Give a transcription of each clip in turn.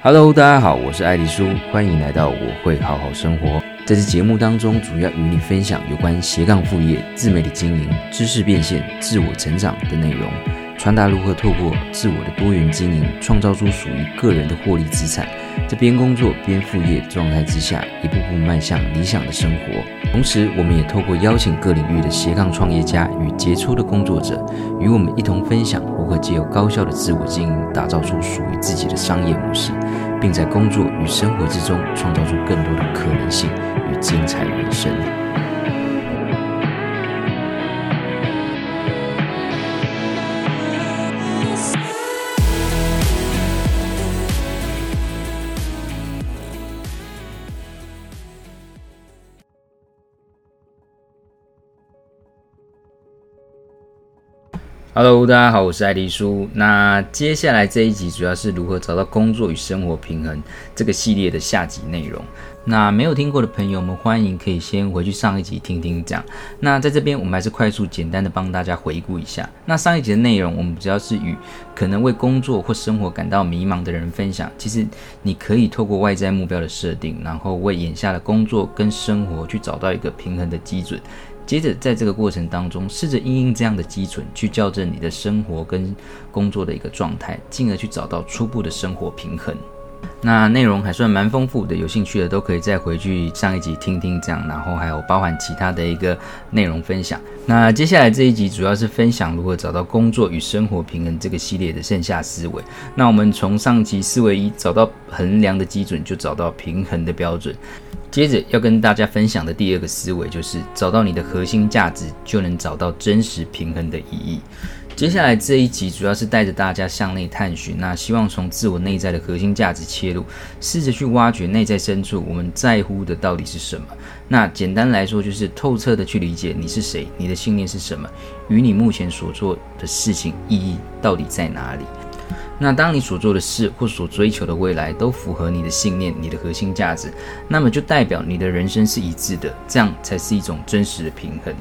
Hello，大家好，我是爱丽舒，欢迎来到我会好好生活。在这节目当中，主要与你分享有关斜杠副业、自媒体经营、知识变现、自我成长的内容，传达如何透过自我的多元经营，创造出属于个人的获利资产。在边工作边副业状态之下，一步步迈向理想的生活。同时，我们也透过邀请各领域的斜杠创业家与杰出的工作者，与我们一同分享如何借由高效的自我经营，打造出属于自己的商业模式。并在工作与生活之中创造出更多的可能性与精彩人生。Hello，大家好，我是艾迪叔。那接下来这一集主要是如何找到工作与生活平衡这个系列的下集内容。那没有听过的朋友们，欢迎可以先回去上一集听听讲。那在这边，我们还是快速简单的帮大家回顾一下。那上一集的内容，我们主要是与可能为工作或生活感到迷茫的人分享，其实你可以透过外在目标的设定，然后为眼下的工作跟生活去找到一个平衡的基准。接着，在这个过程当中，试着因应这样的基准去校正你的生活跟工作的一个状态，进而去找到初步的生活平衡。那内容还算蛮丰富的，有兴趣的都可以再回去上一集听听这样，然后还有包含其他的一个内容分享。那接下来这一集主要是分享如何找到工作与生活平衡这个系列的剩下思维。那我们从上集思维一找到衡量的基准，就找到平衡的标准。接着要跟大家分享的第二个思维，就是找到你的核心价值，就能找到真实平衡的意义。接下来这一集主要是带着大家向内探寻，那希望从自我内在的核心价值切入，试着去挖掘内在深处我们在乎的到底是什么。那简单来说，就是透彻的去理解你是谁，你的信念是什么，与你目前所做的事情意义到底在哪里。那当你所做的事或所追求的未来都符合你的信念、你的核心价值，那么就代表你的人生是一致的，这样才是一种真实的平衡。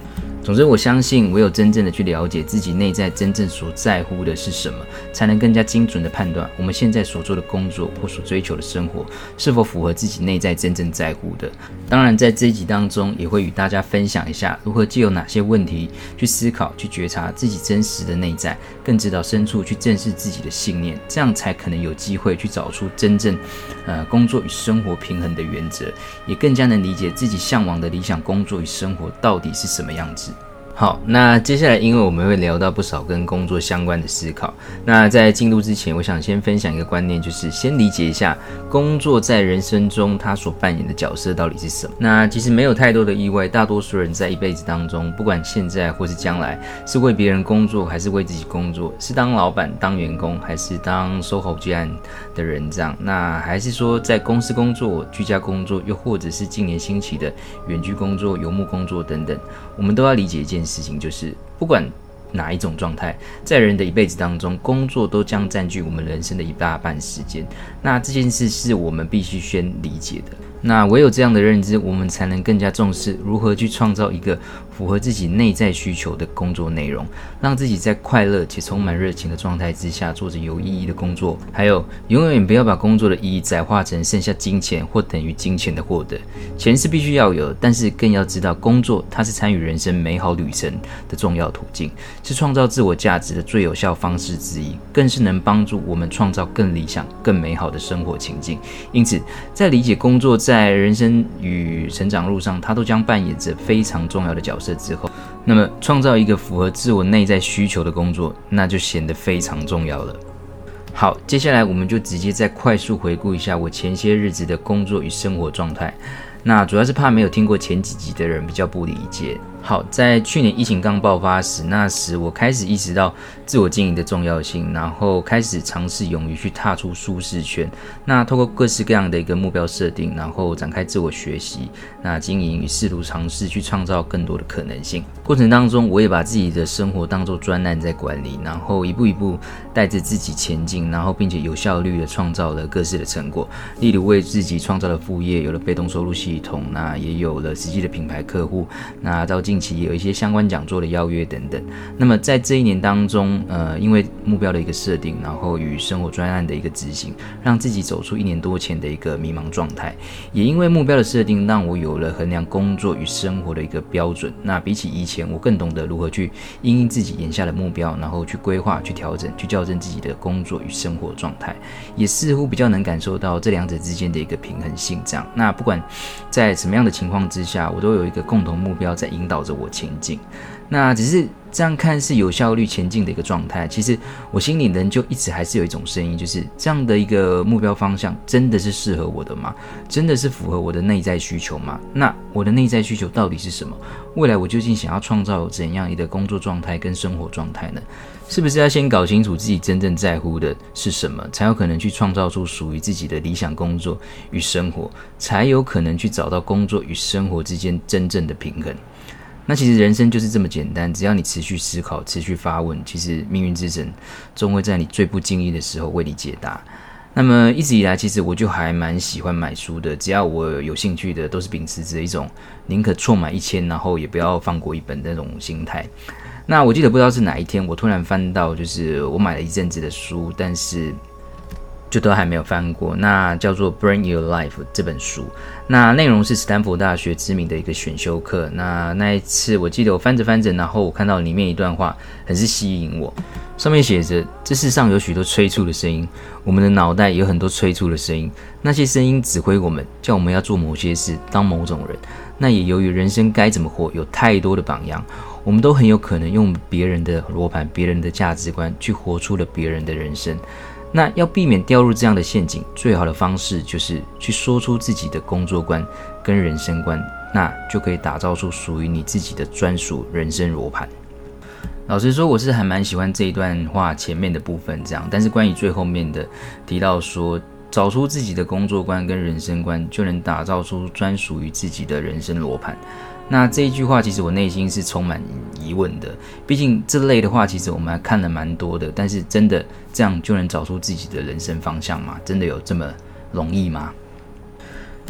总之，我相信唯有真正的去了解自己内在真正所在乎的是什么，才能更加精准的判断我们现在所做的工作或所追求的生活是否符合自己内在真正在乎的。当然，在这一集当中，也会与大家分享一下如何借由哪些问题去思考、去觉察自己真实的内在，更知道深处去正视自己的信念，这样才可能有机会去找出真正，呃，工作与生活平衡的原则，也更加能理解自己向往的理想工作与生活到底是什么样子。好，那接下来，因为我们会聊到不少跟工作相关的思考。那在进入之前，我想先分享一个观念，就是先理解一下工作在人生中它所扮演的角色到底是什么。那其实没有太多的意外，大多数人在一辈子当中，不管现在或是将来，是为别人工作还是为自己工作，是当老板、当员工，还是当 SOHO 居案的人这样，那还是说在公司工作、居家工作，又或者是近年兴起的远距工作、游牧工作等等，我们都要理解一件事情，就是不管哪一种状态，在人的一辈子当中，工作都将占据我们人生的一大半时间。那这件事是我们必须先理解的。那唯有这样的认知，我们才能更加重视如何去创造一个符合自己内在需求的工作内容，让自己在快乐且充满热情的状态之下做着有意义的工作。还有，永远不要把工作的意义窄化成剩下金钱或等于金钱的获得。钱是必须要有，但是更要知道，工作它是参与人生美好旅程的重要途径，是创造自我价值的最有效方式之一，更是能帮助我们创造更理想、更美好的生活情境。因此，在理解工作在人生与成长路上，它都将扮演着非常重要的角色。之后，那么创造一个符合自我内在需求的工作，那就显得非常重要了。好，接下来我们就直接再快速回顾一下我前些日子的工作与生活状态。那主要是怕没有听过前几集的人比较不理解。好，在去年疫情刚爆发时，那时我开始意识到自我经营的重要性，然后开始尝试勇于去踏出舒适圈。那透过各式各样的一个目标设定，然后展开自我学习，那经营与试图尝试去创造更多的可能性。过程当中，我也把自己的生活当做专案在管理，然后一步一步带着自己前进，然后并且有效率的创造了各式的成果。例如为自己创造了副业，有了被动收入系统，那也有了实际的品牌客户，那到今近期有一些相关讲座的邀约等等。那么在这一年当中，呃，因为目标的一个设定，然后与生活专案的一个执行，让自己走出一年多前的一个迷茫状态。也因为目标的设定，让我有了衡量工作与生活的一个标准。那比起以前，我更懂得如何去因应自己眼下的目标，然后去规划、去调整、去校正自己的工作与生活状态。也似乎比较能感受到这两者之间的一个平衡性。这样，那不管在什么样的情况之下，我都有一个共同目标在引导着我前进。那只是这样看似有效率前进的一个状态，其实我心里人就一直还是有一种声音，就是这样的一个目标方向真的是适合我的吗？真的是符合我的内在需求吗？那我的内在需求到底是什么？未来我究竟想要创造怎样一个工作状态跟生活状态呢？是不是要先搞清楚自己真正在乎的是什么，才有可能去创造出属于自己的理想工作与生活，才有可能去找到工作与生活之间真正的平衡？那其实人生就是这么简单，只要你持续思考、持续发问，其实命运之神终会在你最不经意的时候为你解答。那么一直以来，其实我就还蛮喜欢买书的，只要我有兴趣的，都是秉持着一种宁可错买一千，然后也不要放过一本那种心态。那我记得不知道是哪一天，我突然翻到，就是我买了一阵子的书，但是。就都还没有翻过，那叫做《Bring Your Life》这本书，那内容是斯坦福大学知名的一个选修课。那那一次我记得我翻着翻着，然后我看到里面一段话，很是吸引我。上面写着：这世上有许多催促的声音，我们的脑袋有很多催促的声音，那些声音指挥我们，叫我们要做某些事，当某种人。那也由于人生该怎么活，有太多的榜样，我们都很有可能用别人的罗盘、别人的价值观去活出了别人的人生。那要避免掉入这样的陷阱，最好的方式就是去说出自己的工作观跟人生观，那就可以打造出属于你自己的专属人生罗盘。老实说，我是还蛮喜欢这一段话前面的部分这样，但是关于最后面的提到说，找出自己的工作观跟人生观，就能打造出专属于自己的人生罗盘。那这一句话，其实我内心是充满疑问的。毕竟这类的话，其实我们还看了蛮多的。但是真的这样就能找出自己的人生方向吗？真的有这么容易吗？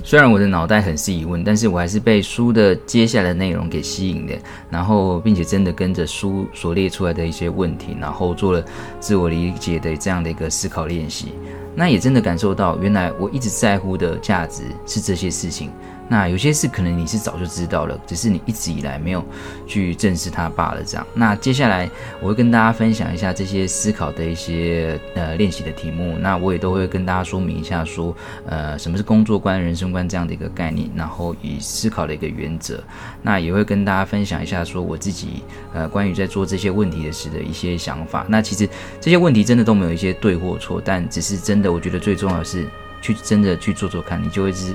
虽然我的脑袋很是疑问，但是我还是被书的接下来的内容给吸引的。然后，并且真的跟着书所列出来的一些问题，然后做了自我理解的这样的一个思考练习。那也真的感受到，原来我一直在乎的价值是这些事情。那有些事可能你是早就知道了，只是你一直以来没有去正视它罢了。这样，那接下来我会跟大家分享一下这些思考的一些呃练习的题目。那我也都会跟大家说明一下说，呃什么是工作观、人生观这样的一个概念，然后以思考的一个原则。那也会跟大家分享一下说我自己呃关于在做这些问题的时的一些想法。那其实这些问题真的都没有一些对或错，但只是真的，我觉得最重要的是去真的去做做看，你就会是。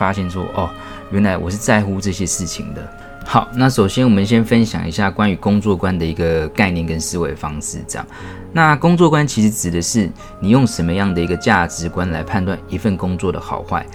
发现说哦，原来我是在乎这些事情的。好，那首先我们先分享一下关于工作观的一个概念跟思维方式。这样，那工作观其实指的是你用什么样的一个价值观来判断一份工作的好坏。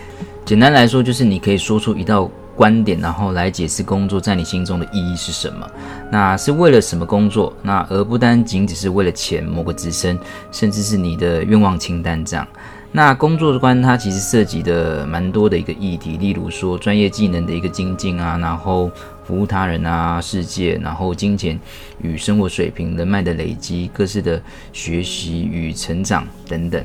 简单来说，就是你可以说出一道观点，然后来解释工作在你心中的意义是什么。那是为了什么工作？那而不单仅只是为了钱、某个职称，甚至是你的愿望清单这样。那工作观它其实涉及的蛮多的一个议题，例如说专业技能的一个精进啊，然后服务他人啊、世界，然后金钱与生活水平、人脉的累积、各式的学习与成长等等。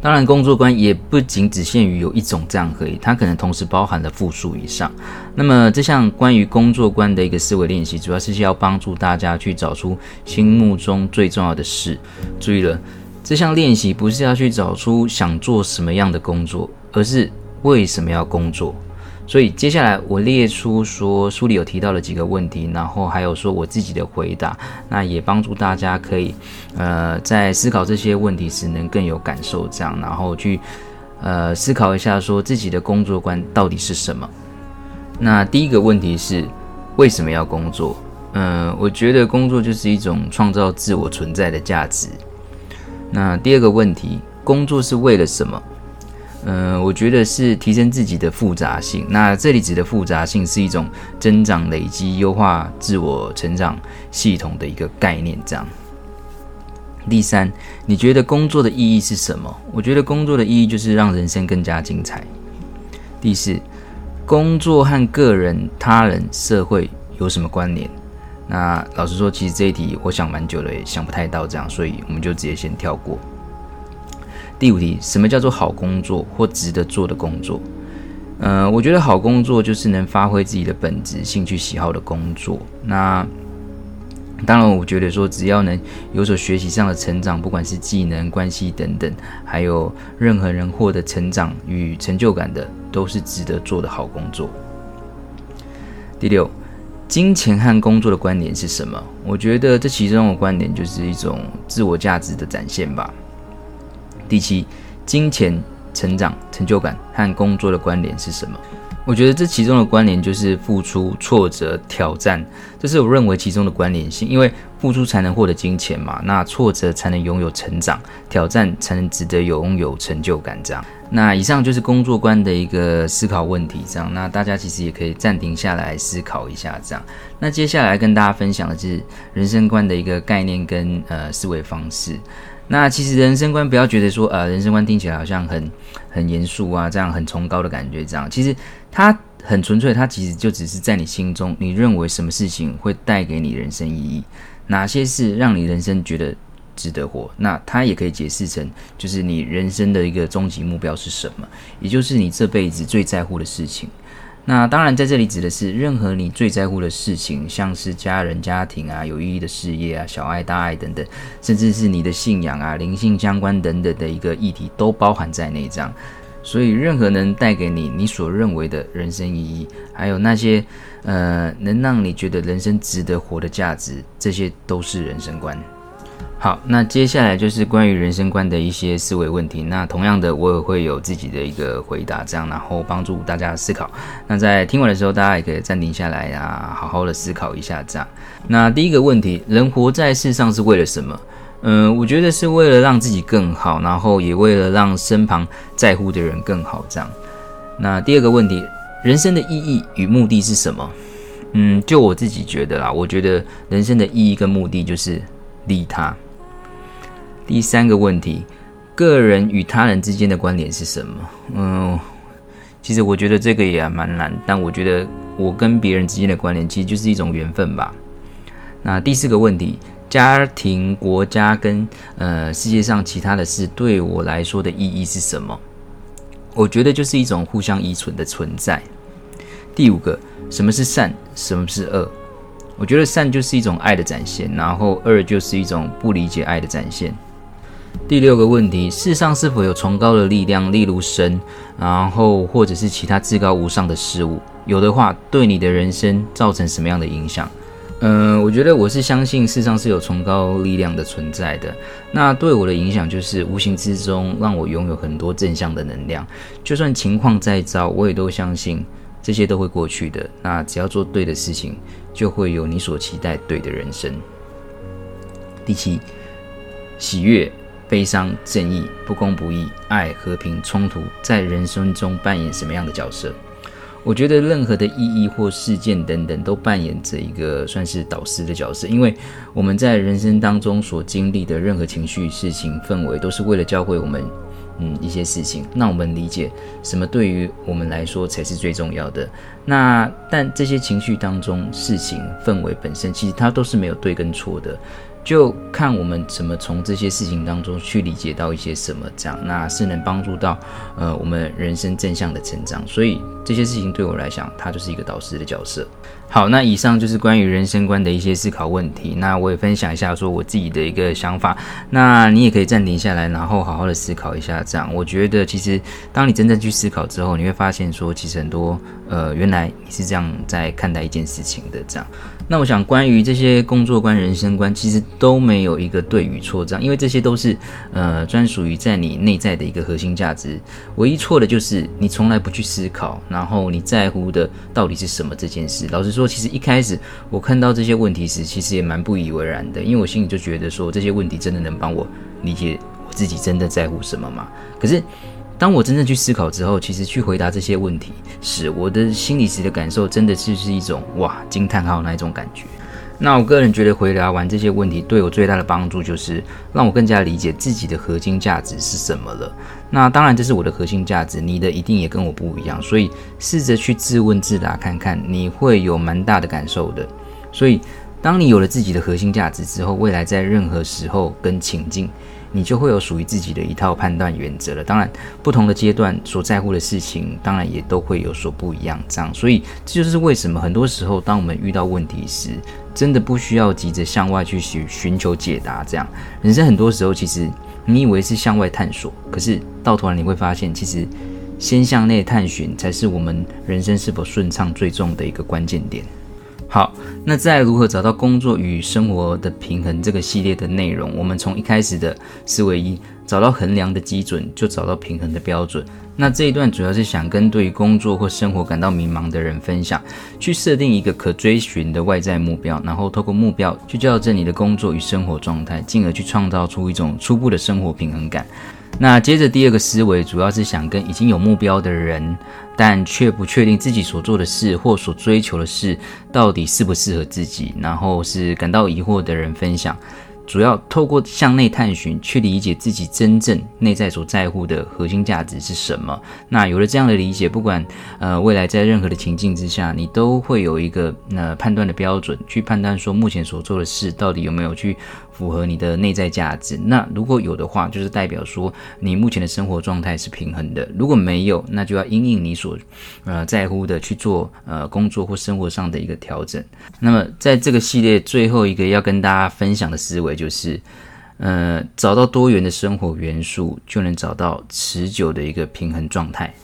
当然，工作观也不仅只限于有一种这样可以，它可能同时包含了复数以上。那么这项关于工作观的一个思维练习，主要是要帮助大家去找出心目中最重要的事。注意了。这项练习不是要去找出想做什么样的工作，而是为什么要工作。所以接下来我列出说书里有提到的几个问题，然后还有说我自己的回答，那也帮助大家可以呃在思考这些问题时能更有感受，这样然后去呃思考一下说自己的工作观到底是什么。那第一个问题是为什么要工作？嗯、我觉得工作就是一种创造自我存在的价值。那第二个问题，工作是为了什么？嗯、我觉得是提升自己的复杂性。那这里指的复杂性是一种增长、累积、优化自我成长系统的一个概念。这样。第三，你觉得工作的意义是什么？我觉得工作的意义就是让人生更加精彩。第四，工作和个人、他人、社会有什么关联？那老实说，其实这一题我想蛮久了，也想不太到这样，所以我们就直接先跳过。第五题，什么叫做好工作或值得做的工作？呃，我觉得好工作就是能发挥自己的本质、兴趣、喜好的工作。那当然，我觉得说只要能有所学习上的成长，不管是技能、关系等等，还有任何人获得成长与成就感的，都是值得做的好工作。第六，金钱和工作的关联是什么？我觉得这其中的关联就是一种自我价值的展现吧。第七，金钱、成长、成就感和工作的关联是什么？我觉得这其中的关联就是付出、挫折、挑战，这是我认为其中的关联性。因为付出才能获得金钱嘛，那挫折才能拥有成长，挑战才能值得拥有成就感。这样，那以上就是工作观的一个思考问题。这样，那大家其实也可以暂停下来思考一下。这样，那接下来跟大家分享的是人生观的一个概念跟呃思维方式。那其实人生观不要觉得说呃人生观听起来好像很很严肃啊，这样很崇高的感觉。这样，其实。它很纯粹，它其实就只是在你心中，你认为什么事情会带给你人生意义，哪些事让你人生觉得值得活，那它也可以解释成，就是你人生的一个终极目标是什么，也就是你这辈子最在乎的事情。那当然在这里指的是任何你最在乎的事情，像是家人、家庭啊、有意义的事业啊、小爱、大爱等等，甚至是你的信仰啊、灵性相关等等的一个议题，都包含在内。这样。所以，任何能带给你你所认为的人生意义，还有那些呃能让你觉得人生值得活的价值，这些都是人生观。好，那接下来就是关于人生观的一些思维问题。那同样的，我也会有自己的一个回答，这样然后帮助大家思考。那在听完的时候，大家也可以暂停下来啊，好好的思考一下。这样，那第一个问题，人活在世上是为了什么？嗯、我觉得是为了让自己更好，然后也为了让身旁在乎的人更好。这样，那第二个问题，人生的意义与目的是什么？嗯，就我自己觉得啦，我觉得人生的意义跟目的就是利他。第三个问题，个人与他人之间的关联是什么？嗯，其实我觉得这个也蛮难，但我觉得我跟别人之间的关联其实就是一种缘分吧。那第四个问题。家庭、国家跟呃世界上其他的事对我来说的意义是什么？我觉得就是一种互相依存的存在。第五个，什么是善？什么是恶？我觉得善就是一种爱的展现，然后恶就是一种不理解爱的展现。第六个问题，世上是否有崇高的力量，例如神，然后或者是其他至高无上的事物？有的话，对你的人生造成什么样的影响？嗯、我觉得我是相信世上是有崇高力量的存在的。那对我的影响就是无形之中让我拥有很多正向的能量。就算情况再糟，我也都相信这些都会过去的。那只要做对的事情，就会有你所期待对的人生。第七，喜悦、悲伤、正义、不公不义、爱、和平、冲突，在人生中扮演什么样的角色？我觉得任何的意义或事件等等，都扮演着一个算是导师的角色，因为我们在人生当中所经历的任何情绪、事情、氛围，都是为了教会我们，嗯，一些事情，让我们理解什么对于我们来说才是最重要的。那但这些情绪当中、事情、氛围本身，其实它都是没有对跟错的。就看我们怎么从这些事情当中去理解到一些什么，这样那是能帮助到呃我们人生正向的成长。所以这些事情对我来讲，它就是一个导师的角色。好，那以上就是关于人生观的一些思考问题。那我也分享一下说我自己的一个想法。那你也可以暂停下来，然后好好的思考一下。这样我觉得其实当你真正去思考之后，你会发现说其实很多呃原来你是这样在看待一件事情的。这样。那我想，关于这些工作观、人生观，其实都没有一个对与错，这样，因为这些都是呃专属于在你内在的一个核心价值。唯一错的就是你从来不去思考，然后你在乎的到底是什么这件事。老实说，其实一开始我看到这些问题时，其实也蛮不以为然的，因为我心里就觉得说这些问题真的能帮我理解我自己真的在乎什么吗？可是。当我真正去思考之后，其实去回答这些问题时，我的心里时的感受真的就是一种哇惊叹号那一种感觉。那我个人觉得回答完这些问题，对我最大的帮助就是让我更加理解自己的核心价值是什么了。那当然这是我的核心价值，你的一定也跟我不一样，所以试着去自问自答看看，你会有蛮大的感受的。所以当你有了自己的核心价值之后，未来在任何时候跟情境，你就会有属于自己的一套判断原则了。当然，不同的阶段所在乎的事情，当然也都会有所不一样。这样，所以这就是为什么很多时候，当我们遇到问题时，真的不需要急着向外去寻寻求解答。这样，人生很多时候其实你以为是向外探索，可是到头来你会发现，其实先向内探寻才是我们人生是否顺畅最重的一个关键点。好，那在如何找到工作与生活的平衡这个系列的内容，我们从一开始的思维一，找到衡量的基准，就找到平衡的标准。那这一段主要是想跟对于工作或生活感到迷茫的人分享，去设定一个可追寻的外在目标，然后透过目标去校正你的工作与生活状态，进而去创造出一种初步的生活平衡感。那接着第二个思维，主要是想跟已经有目标的人，但却不确定自己所做的事或所追求的事到底适不适合自己，然后是感到疑惑的人分享。主要透过向内探寻，去理解自己真正内在所在乎的核心价值是什么。那有了这样的理解，不管呃未来在任何的情境之下，你都会有一个呃判断的标准，去判断说目前所做的事到底有没有去符合你的内在价值。那如果有的话，就是代表说你目前的生活状态是平衡的；如果没有，那就要因应你所呃在乎的去做呃工作或生活上的一个调整。那么在这个系列最后一个要跟大家分享的思维。就是，呃，找到多元的生活元素，就能找到持久的一个平衡状态。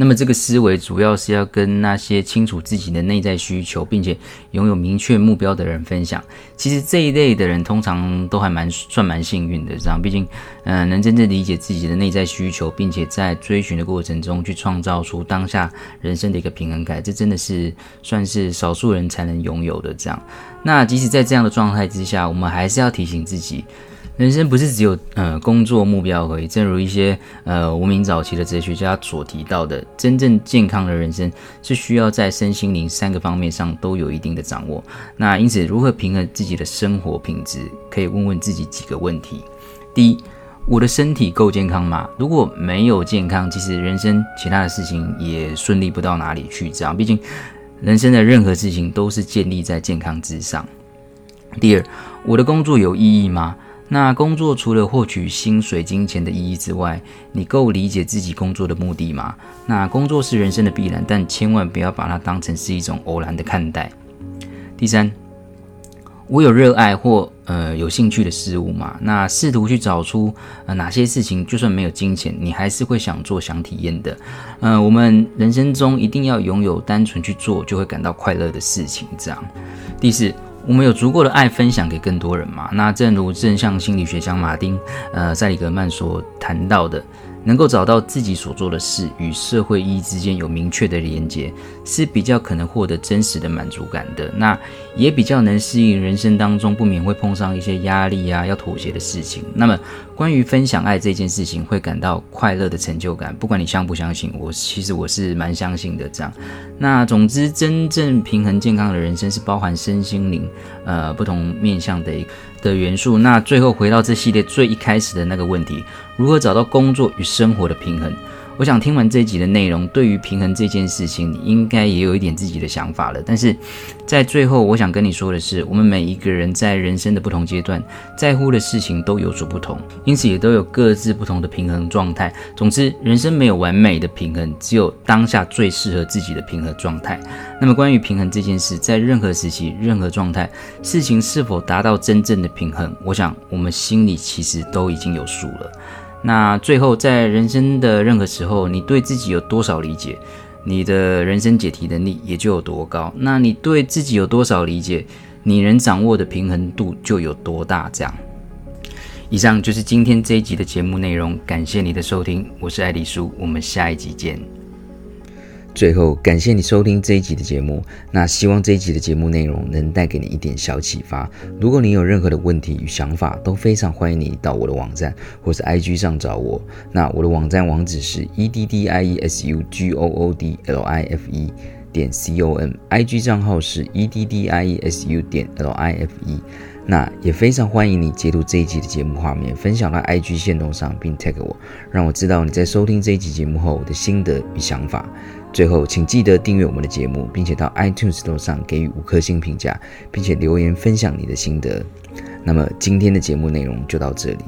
那么这个思维主要是要跟那些清楚自己的内在需求，并且拥有明确目标的人分享。其实这一类的人通常都还蛮算蛮幸运的，这样，毕竟，嗯、能真正理解自己的内在需求，并且在追寻的过程中去创造出当下人生的一个平衡感，这真的是算是少数人才能拥有的。这样，那即使在这样的状态之下，我们还是要提醒自己。人生不是只有呃工作目标而已，正如一些呃无名早期的哲学家所提到的，真正健康的人生是需要在身心灵三个方面上都有一定的掌握。那因此，如何平衡自己的生活品质，可以问问自己几个问题：第一，我的身体够健康吗？如果没有健康，其实人生其他的事情也顺利不到哪里去。这样，毕竟人生的任何事情都是建立在健康之上。第二，我的工作有意义吗？那工作除了获取薪水、金钱的意义之外，你够理解自己工作的目的吗？那工作是人生的必然，但千万不要把它当成是一种偶然的看待。第三，我有热爱或呃有兴趣的事物吗？那试图去找出呃哪些事情，就算没有金钱，你还是会想做、想体验的。呃，我们人生中一定要拥有单纯去做就会感到快乐的事情。这样。第四。我们有足够的爱分享给更多人嘛？那正如正向心理学家马丁，呃，塞里格曼所谈到的。能够找到自己所做的事与社会意义之间有明确的连接，是比较可能获得真实的满足感的。那也比较能适应人生当中不免会碰上一些压力啊，要妥协的事情。那么，关于分享爱这件事情，会感到快乐的成就感，不管你相不相信，我其实我是蛮相信的。这样，那总之，真正平衡健康的人生是包含身心灵呃不同面向的一个的元素。那最后回到这系列最一开始的那个问题。如何找到工作与生活的平衡？我想听完这集的内容，对于平衡这件事情，你应该也有一点自己的想法了。但是在最后，我想跟你说的是，我们每一个人在人生的不同阶段，在乎的事情都有所不同，因此也都有各自不同的平衡状态。总之，人生没有完美的平衡，只有当下最适合自己的平衡状态。那么，关于平衡这件事，在任何时期、任何状态，事情是否达到真正的平衡，我想我们心里其实都已经有数了。那最后，在人生的任何时候，你对自己有多少理解，你的人生解题能力也就有多高。那你对自己有多少理解，你能掌握的平衡度就有多大。这样，以上就是今天这一集的节目内容。感谢你的收听，我是艾丽叔，我们下一集见。最后，感谢你收听这一集的节目。那希望这一集的节目内容能带给你一点小启发。如果你有任何的问题与想法，都非常欢迎你到我的网站或是 IG 上找我。那我的网站网址是 e d d i e s u g o o d l i f e 点 c o m，IG 账号是 e d d i e s u 点 l i f e。那也非常欢迎你截图这一集的节目画面，分享到 IG 线动上，并 tag 我，让我知道你在收听这一集节目后的心得与想法。最后，请记得订阅我们的节目，并且到 iTunes Store 上给予五颗星评价，并且留言分享你的心得。那么今天的节目内容就到这里。